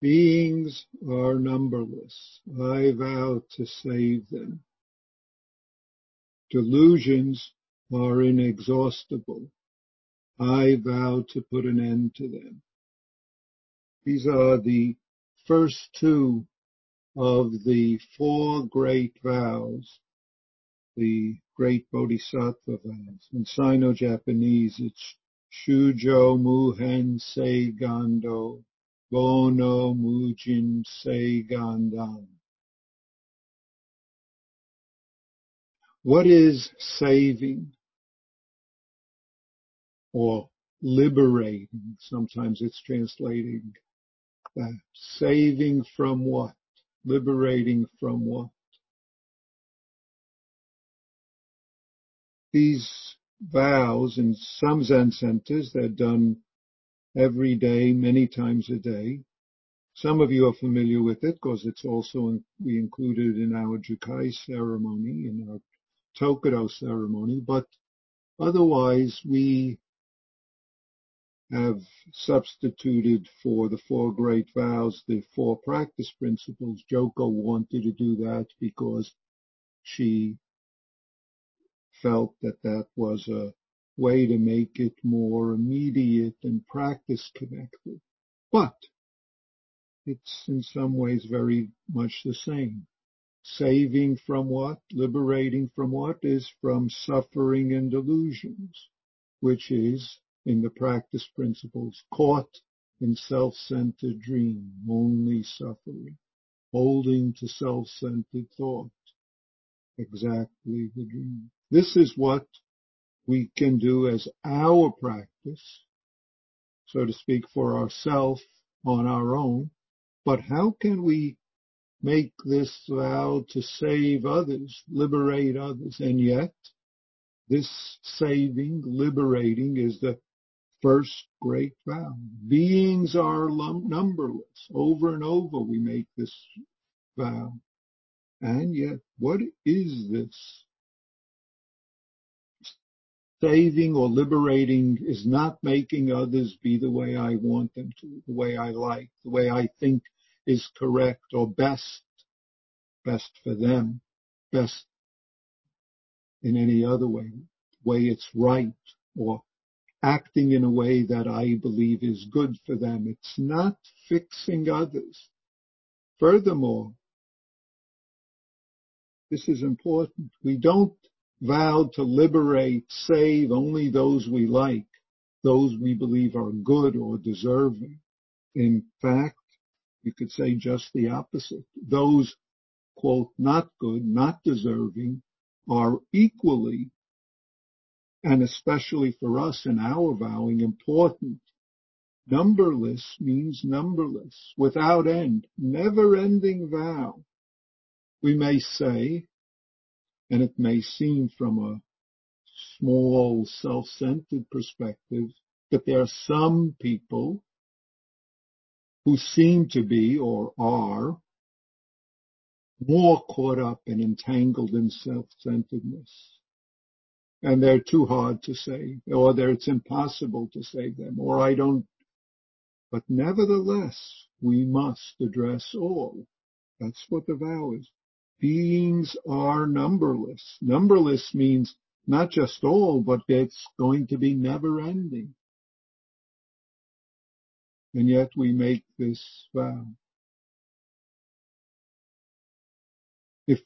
Beings are numberless. I vow to save them. Delusions are inexhaustible. I vow to put an end to them. These are the first two of the four great vows, the great bodhisattva vows. In Sino-Japanese, it's Shujo Muhen Sei Gando, Bonno Mujin Sei Gandan. What is saving? or liberating. Sometimes it's translating that. Saving from what? Liberating from what? These vows in some Zen centers, they're done every day, many times a day. Some of you are familiar with it because it's also we included in our Jukai ceremony, in our Tokudo ceremony, but otherwise we have substituted for the four great vows the four practice principles. Joko wanted to do that because she felt that that was a way to make it more immediate and practice connected. But it's in some ways very much the same. Saving from what? Liberating from what? Is from suffering and delusions, which is in the practice principles, caught in self-centered dream, only suffering, holding to self-centered thought, exactly the dream. This is what we can do as our practice, so to speak, for ourselves on our own. But how can we make this vow to save others, liberate others? And yet, this saving, liberating is the first great vow. Beings are numberless. Over and over we make this vow. And yet, what is this? Saving or liberating is not making others be the way I want them to, the way I like, the way I think is correct or best, best for them, best in any other way, way it's right or acting in a way that I believe is good for them. It's not fixing others. Furthermore, this is important. We don't vow to liberate, save only those we like, those we believe are good or deserving. In fact, you could say just the opposite. Those, quote, not good, not deserving, are equally and especially for us in our vowing, important. Numberless means numberless, without end, never-ending vow. We may say, and it may seem from a small self-centered perspective, that there are some people who seem to be or are more caught up and entangled in self-centeredness and they're too hard to say, or they it's impossible to save them, or I don't. But nevertheless, we must address all. That's what the vow is. Beings are numberless. Numberless means not just all, but it's going to be never ending. And yet we make this vow. If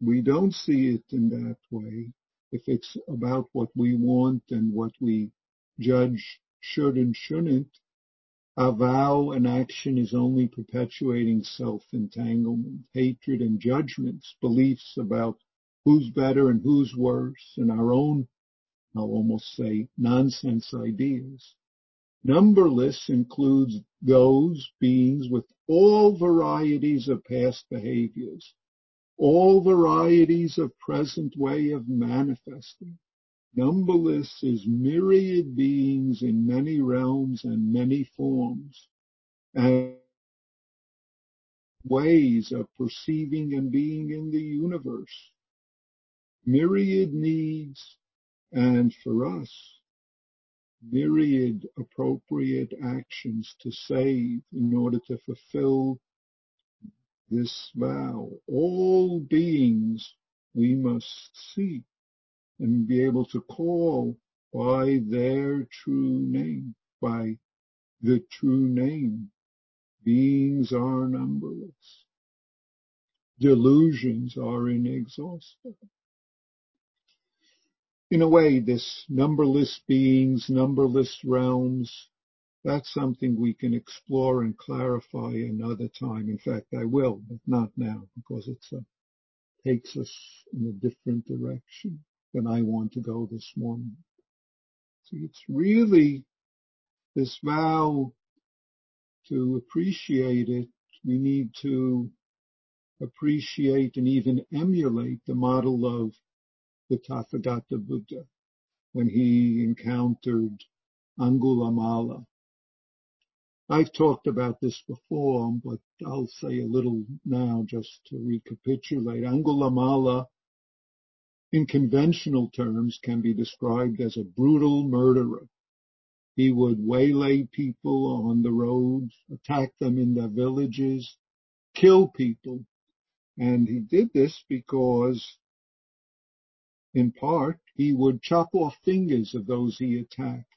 we don't see it in that way, if it's about what we want and what we judge should and shouldn't, our vow and action is only perpetuating self-entanglement, hatred and judgments, beliefs about who's better and who's worse, and our own, I'll almost say, nonsense ideas. Numberless includes those beings with all varieties of past behaviors, all varieties of present way of manifesting. Numberless is myriad beings in many realms and many forms, and ways of perceiving and being in the universe. Myriad needs, and for us, myriad appropriate actions to save in order to fulfill this vow. All beings we must see and be able to call by their true name, by the true name. Beings are numberless. Delusions are inexhaustible. In a way, this numberless beings, numberless realms, that's something we can explore and clarify another time. In fact, I will, but not now because it takes us in a different direction than I want to go this morning. So it's really this vow to appreciate it. We need to appreciate and even emulate the model of the Tathagata Buddha when he encountered Angulimala I've talked about this before, but I'll say a little now just to recapitulate. Angulimala, in conventional terms, can be described as a brutal murderer. He would waylay people on the roads, attack them in their villages, kill people. And he did this because, in part, he would chop off fingers of those he attacked,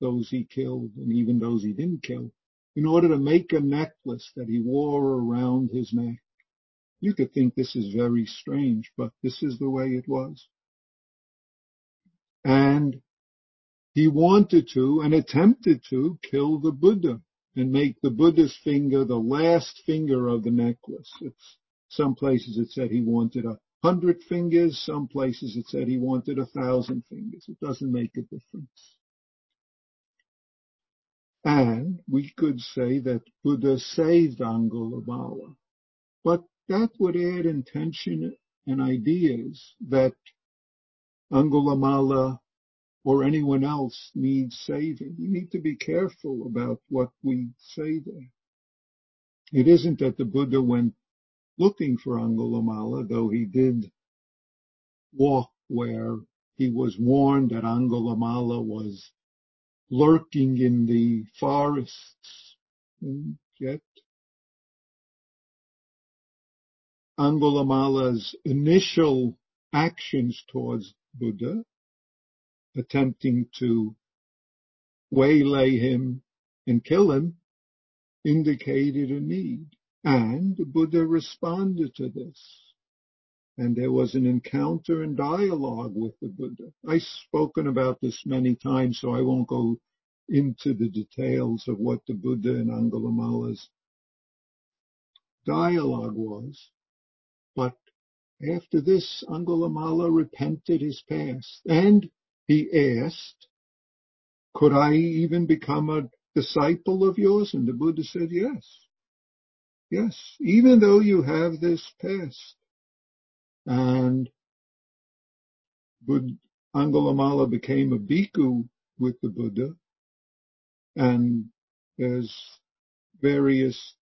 those he killed, and even those he didn't kill in order to make a necklace that he wore around his neck. You could think this is very strange, but this is the way it was. And he wanted to and attempted to kill the Buddha and make the Buddha's finger the last finger of the necklace. It's, some places it said he wanted a hundred fingers, some places it said he wanted a thousand fingers. It doesn't make a difference. And we could say that Buddha saved Angulimala. But that would add intention and ideas that Angulimala or anyone else needs saving. We need to be careful about what we say there. It isn't that the Buddha went looking for Angulimala, though he did walk where he was warned that Angulimala was lurking in the forests. And yet, Angulimala's initial actions towards Buddha, attempting to waylay him and kill him, indicated a need. And the Buddha responded to this and there was an encounter and dialogue with the Buddha. I've spoken about this many times, so I won't go into the details of what the Buddha and Angulimala's dialogue was. But after this, Angulimala repented his past and he asked, could I even become a disciple of yours? And the Buddha said, yes. Yes, even though you have this past. And Buddha, Angulimala became a bhikkhu with the Buddha. And there's various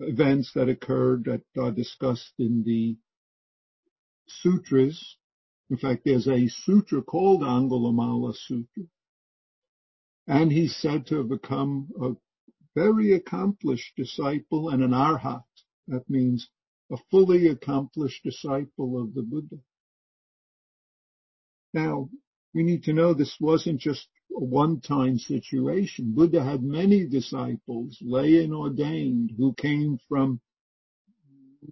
events that occurred that are discussed in the sutras. In fact, there's a sutra called Angulimala Sutra. And he's said to have become a very accomplished disciple and an arhat. That means a fully accomplished disciple of the Buddha. Now, we need to know this wasn't just a one-time situation. Buddha had many disciples, lay and ordained, who came from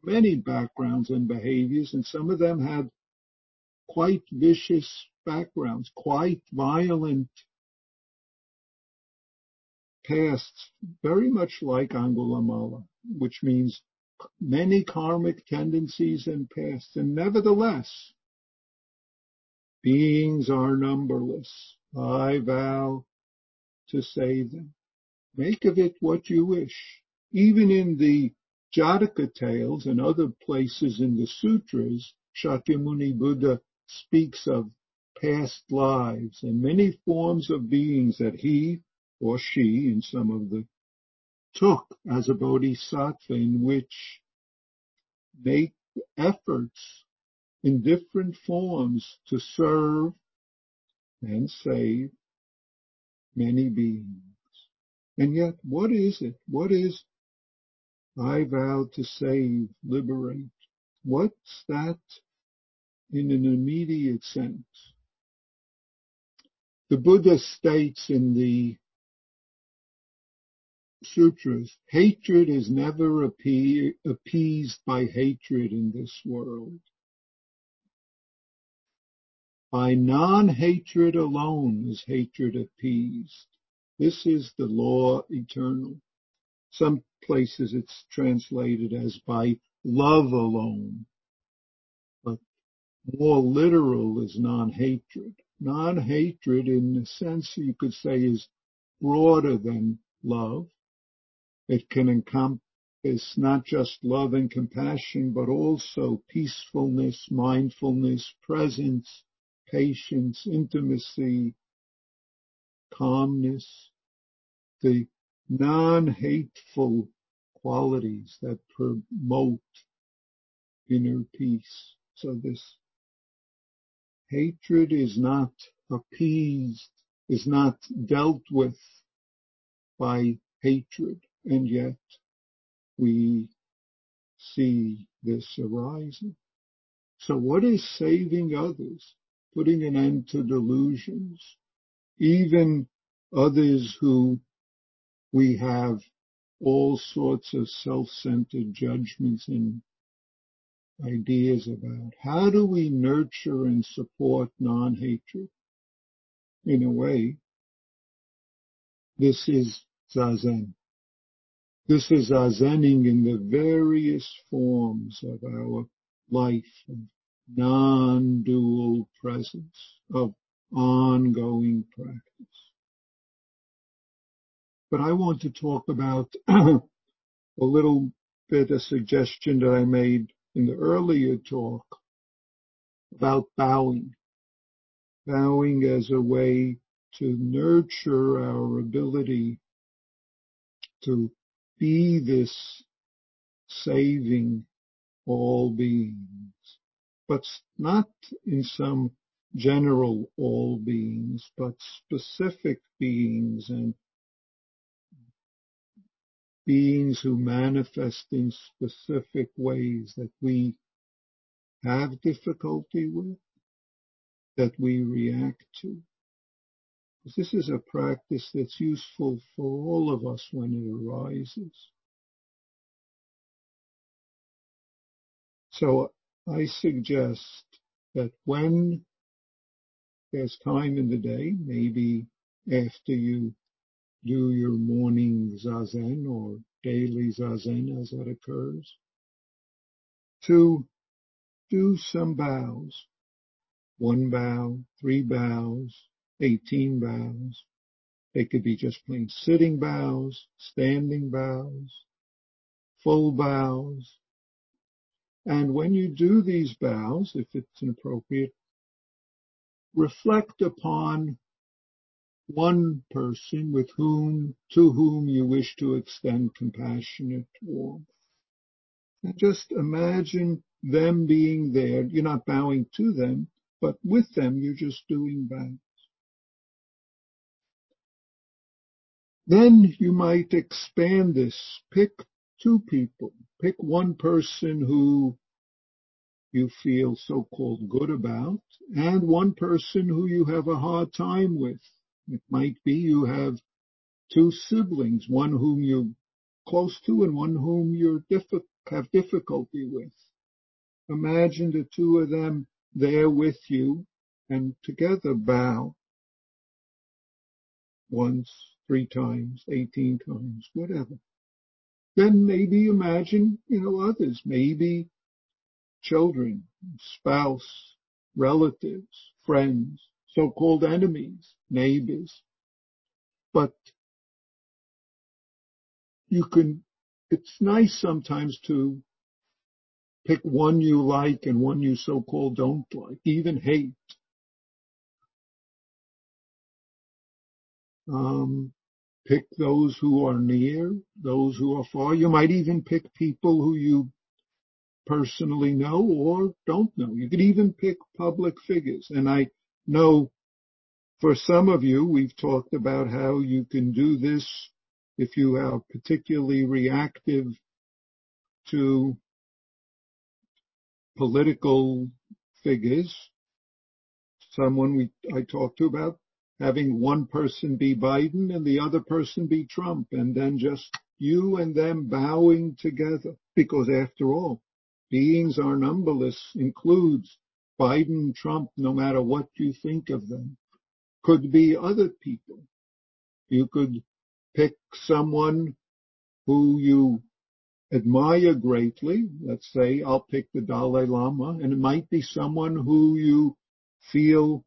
many backgrounds and behaviors, and some of them had quite vicious backgrounds, quite violent pasts, very much like Angulimala, which means many karmic tendencies and pasts, and nevertheless, beings are numberless. I vow to save them. Make of it what you wish. Even in the Jataka tales and other places in the sutras, Shakyamuni Buddha speaks of past lives and many forms of beings that he or she in some of the took as a bodhisattva in which make efforts in different forms to serve and save many beings. And yet, what is it? What is I vow to save, liberate? What's that in an immediate sense? The Buddha states in the sutras, hatred is never appeased by hatred in this world. By non-hatred alone is hatred appeased. This is the law eternal. Some places it's translated as by love alone. But more literal is non-hatred. Non-hatred in the sense you could say is broader than love. It can encompass not just love and compassion, but also peacefulness, mindfulness, presence, patience, intimacy, calmness, the non-hateful qualities that promote inner peace. So this hatred is not appeased, is not dealt with by hatred, and yet we see this arising. So what is saving others? Putting an end to delusions, even others who we have all sorts of self-centered judgments and ideas about. How do we nurture and support non-hatred? In a way, this is Zazen. This is Zazening in the various forms of our life non-dual presence, of ongoing practice. But I want to talk about a little bit of suggestion that I made in the earlier talk about bowing. Bowing as a way to nurture our ability to be this saving all beings, but not in some general all beings, but specific beings and beings who manifest in specific ways that we have difficulty with, that we react to. This is a practice that's useful for all of us when it arises. So I suggest that when there's time in the day, maybe after you do your morning zazen or daily zazen as that occurs. To do some bows. One bow, three bows, 18 bows. They could be just plain sitting bows, standing bows, full bows. And when you do these bows, if it's appropriate, reflect upon one person with whom, to whom you wish to extend compassionate warmth. And just imagine them being there. You're not bowing to them, but with them you're just doing bows. Then you might expand this. Pick two people. Pick one person who you feel so-called good about and one person who you have a hard time with. It might be you have two siblings, one whom you're close to and one whom you have difficulty with. Imagine the two of them there with you and together bow once, three times, 18 times, whatever. Then maybe imagine, you know, others, maybe children, spouse, relatives, friends, so-called enemies, neighbors. But you can, it's nice sometimes to pick one you like and one you so-called don't like, even hate. Um, pick those who are near, those who are far. You might even pick people who you personally know or don't know. You could even pick public figures. And I know For some of you, we've talked about how you can do this if you are particularly reactive to political figures. Someone we, I talked to about having one person be Biden and the other person be Trump and then just you and them bowing together because after all, beings are numberless includes Biden, Trump, no matter what you think of them could be other people. You could pick someone who you admire greatly. Let's say I'll pick the Dalai Lama and it might be someone who you feel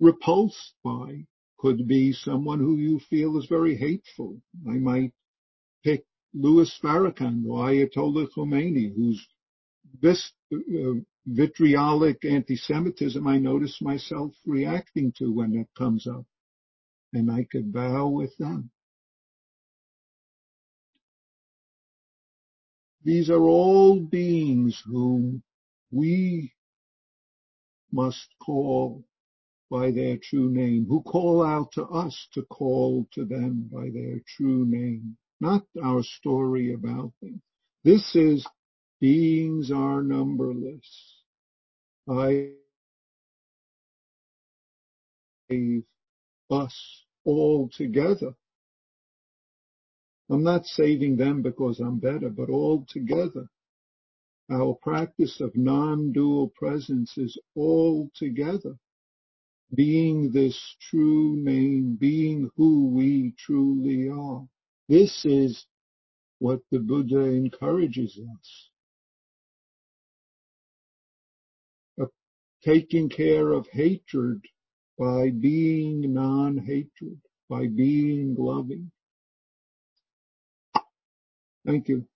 repulsed by. Could be someone who you feel is very hateful. I might pick Louis Farrakhan or Ayatollah Khomeini, whose this uh, vitriolic anti-Semitism I notice myself reacting to when it comes up. And I could bow with them. These are all beings whom we must call by their true name, who call out to us to call to them by their true name, not our story about them. This is beings are numberless. I save us all together. I'm not saving them because I'm better, but all together. Our practice of non-dual presence is all together. Being this true name, being who we truly are. This is what the Buddha encourages us. taking care of hatred by being non-hatred, by being loving. Thank you.